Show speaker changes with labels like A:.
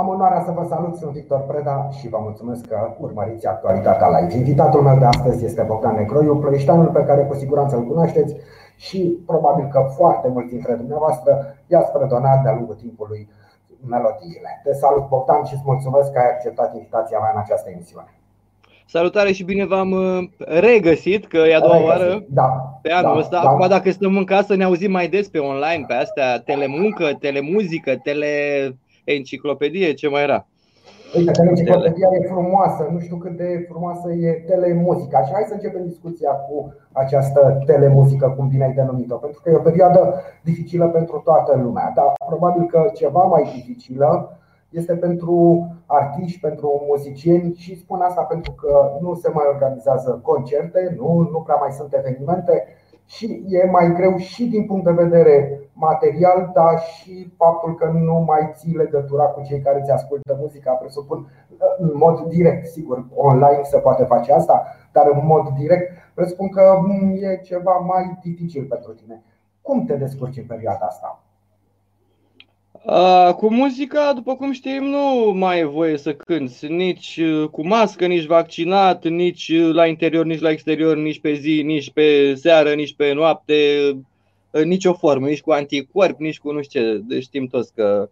A: Am onoarea să vă salut, sunt Victor Preda și vă mulțumesc că urmăriți actualitatea live. Invitatul meu de astăzi este Bogdan Necroiu, plăiștanul pe care cu siguranță îl cunoașteți și probabil că foarte mulți dintre dumneavoastră i-ați predonat de-a lungul timpului melodiile. Te salut, Bogdan, și îți mulțumesc că ai acceptat invitația mea în această emisiune.
B: Salutare și bine v-am uh, regăsit, că e a doua regăsit, oară
A: da,
B: pe anul da, ăsta. Da. Acum dacă stăm în casă ne auzim mai des pe online, pe astea, telemuncă, telemuzică, tele enciclopedie, ce mai era?
A: Uite, enciclopedia e frumoasă, nu știu cât de frumoasă e telemuzica. Și hai să începem discuția cu această telemuzică, cum bine ai denumit-o Pentru că e o perioadă dificilă pentru toată lumea. Dar probabil că ceva mai dificilă este pentru artiști, pentru muzicieni și spun asta pentru că nu se mai organizează concerte, nu, nu prea mai sunt evenimente și e mai greu și din punct de vedere material, dar și faptul că nu mai ții legătura cu cei care ți ascultă muzica, presupun în mod direct, sigur, online se poate face asta, dar în mod direct presupun că e ceva mai dificil pentru tine. Cum te descurci în perioada asta?
B: Cu muzica, după cum știm, nu mai e voie să cânți nici uh, cu mască, nici vaccinat, nici uh, la interior, nici la exterior, nici pe zi, nici pe seară, nici pe noapte, uh, nicio formă, nici cu anticorp, nici cu nu știu ce. Deci știm toți că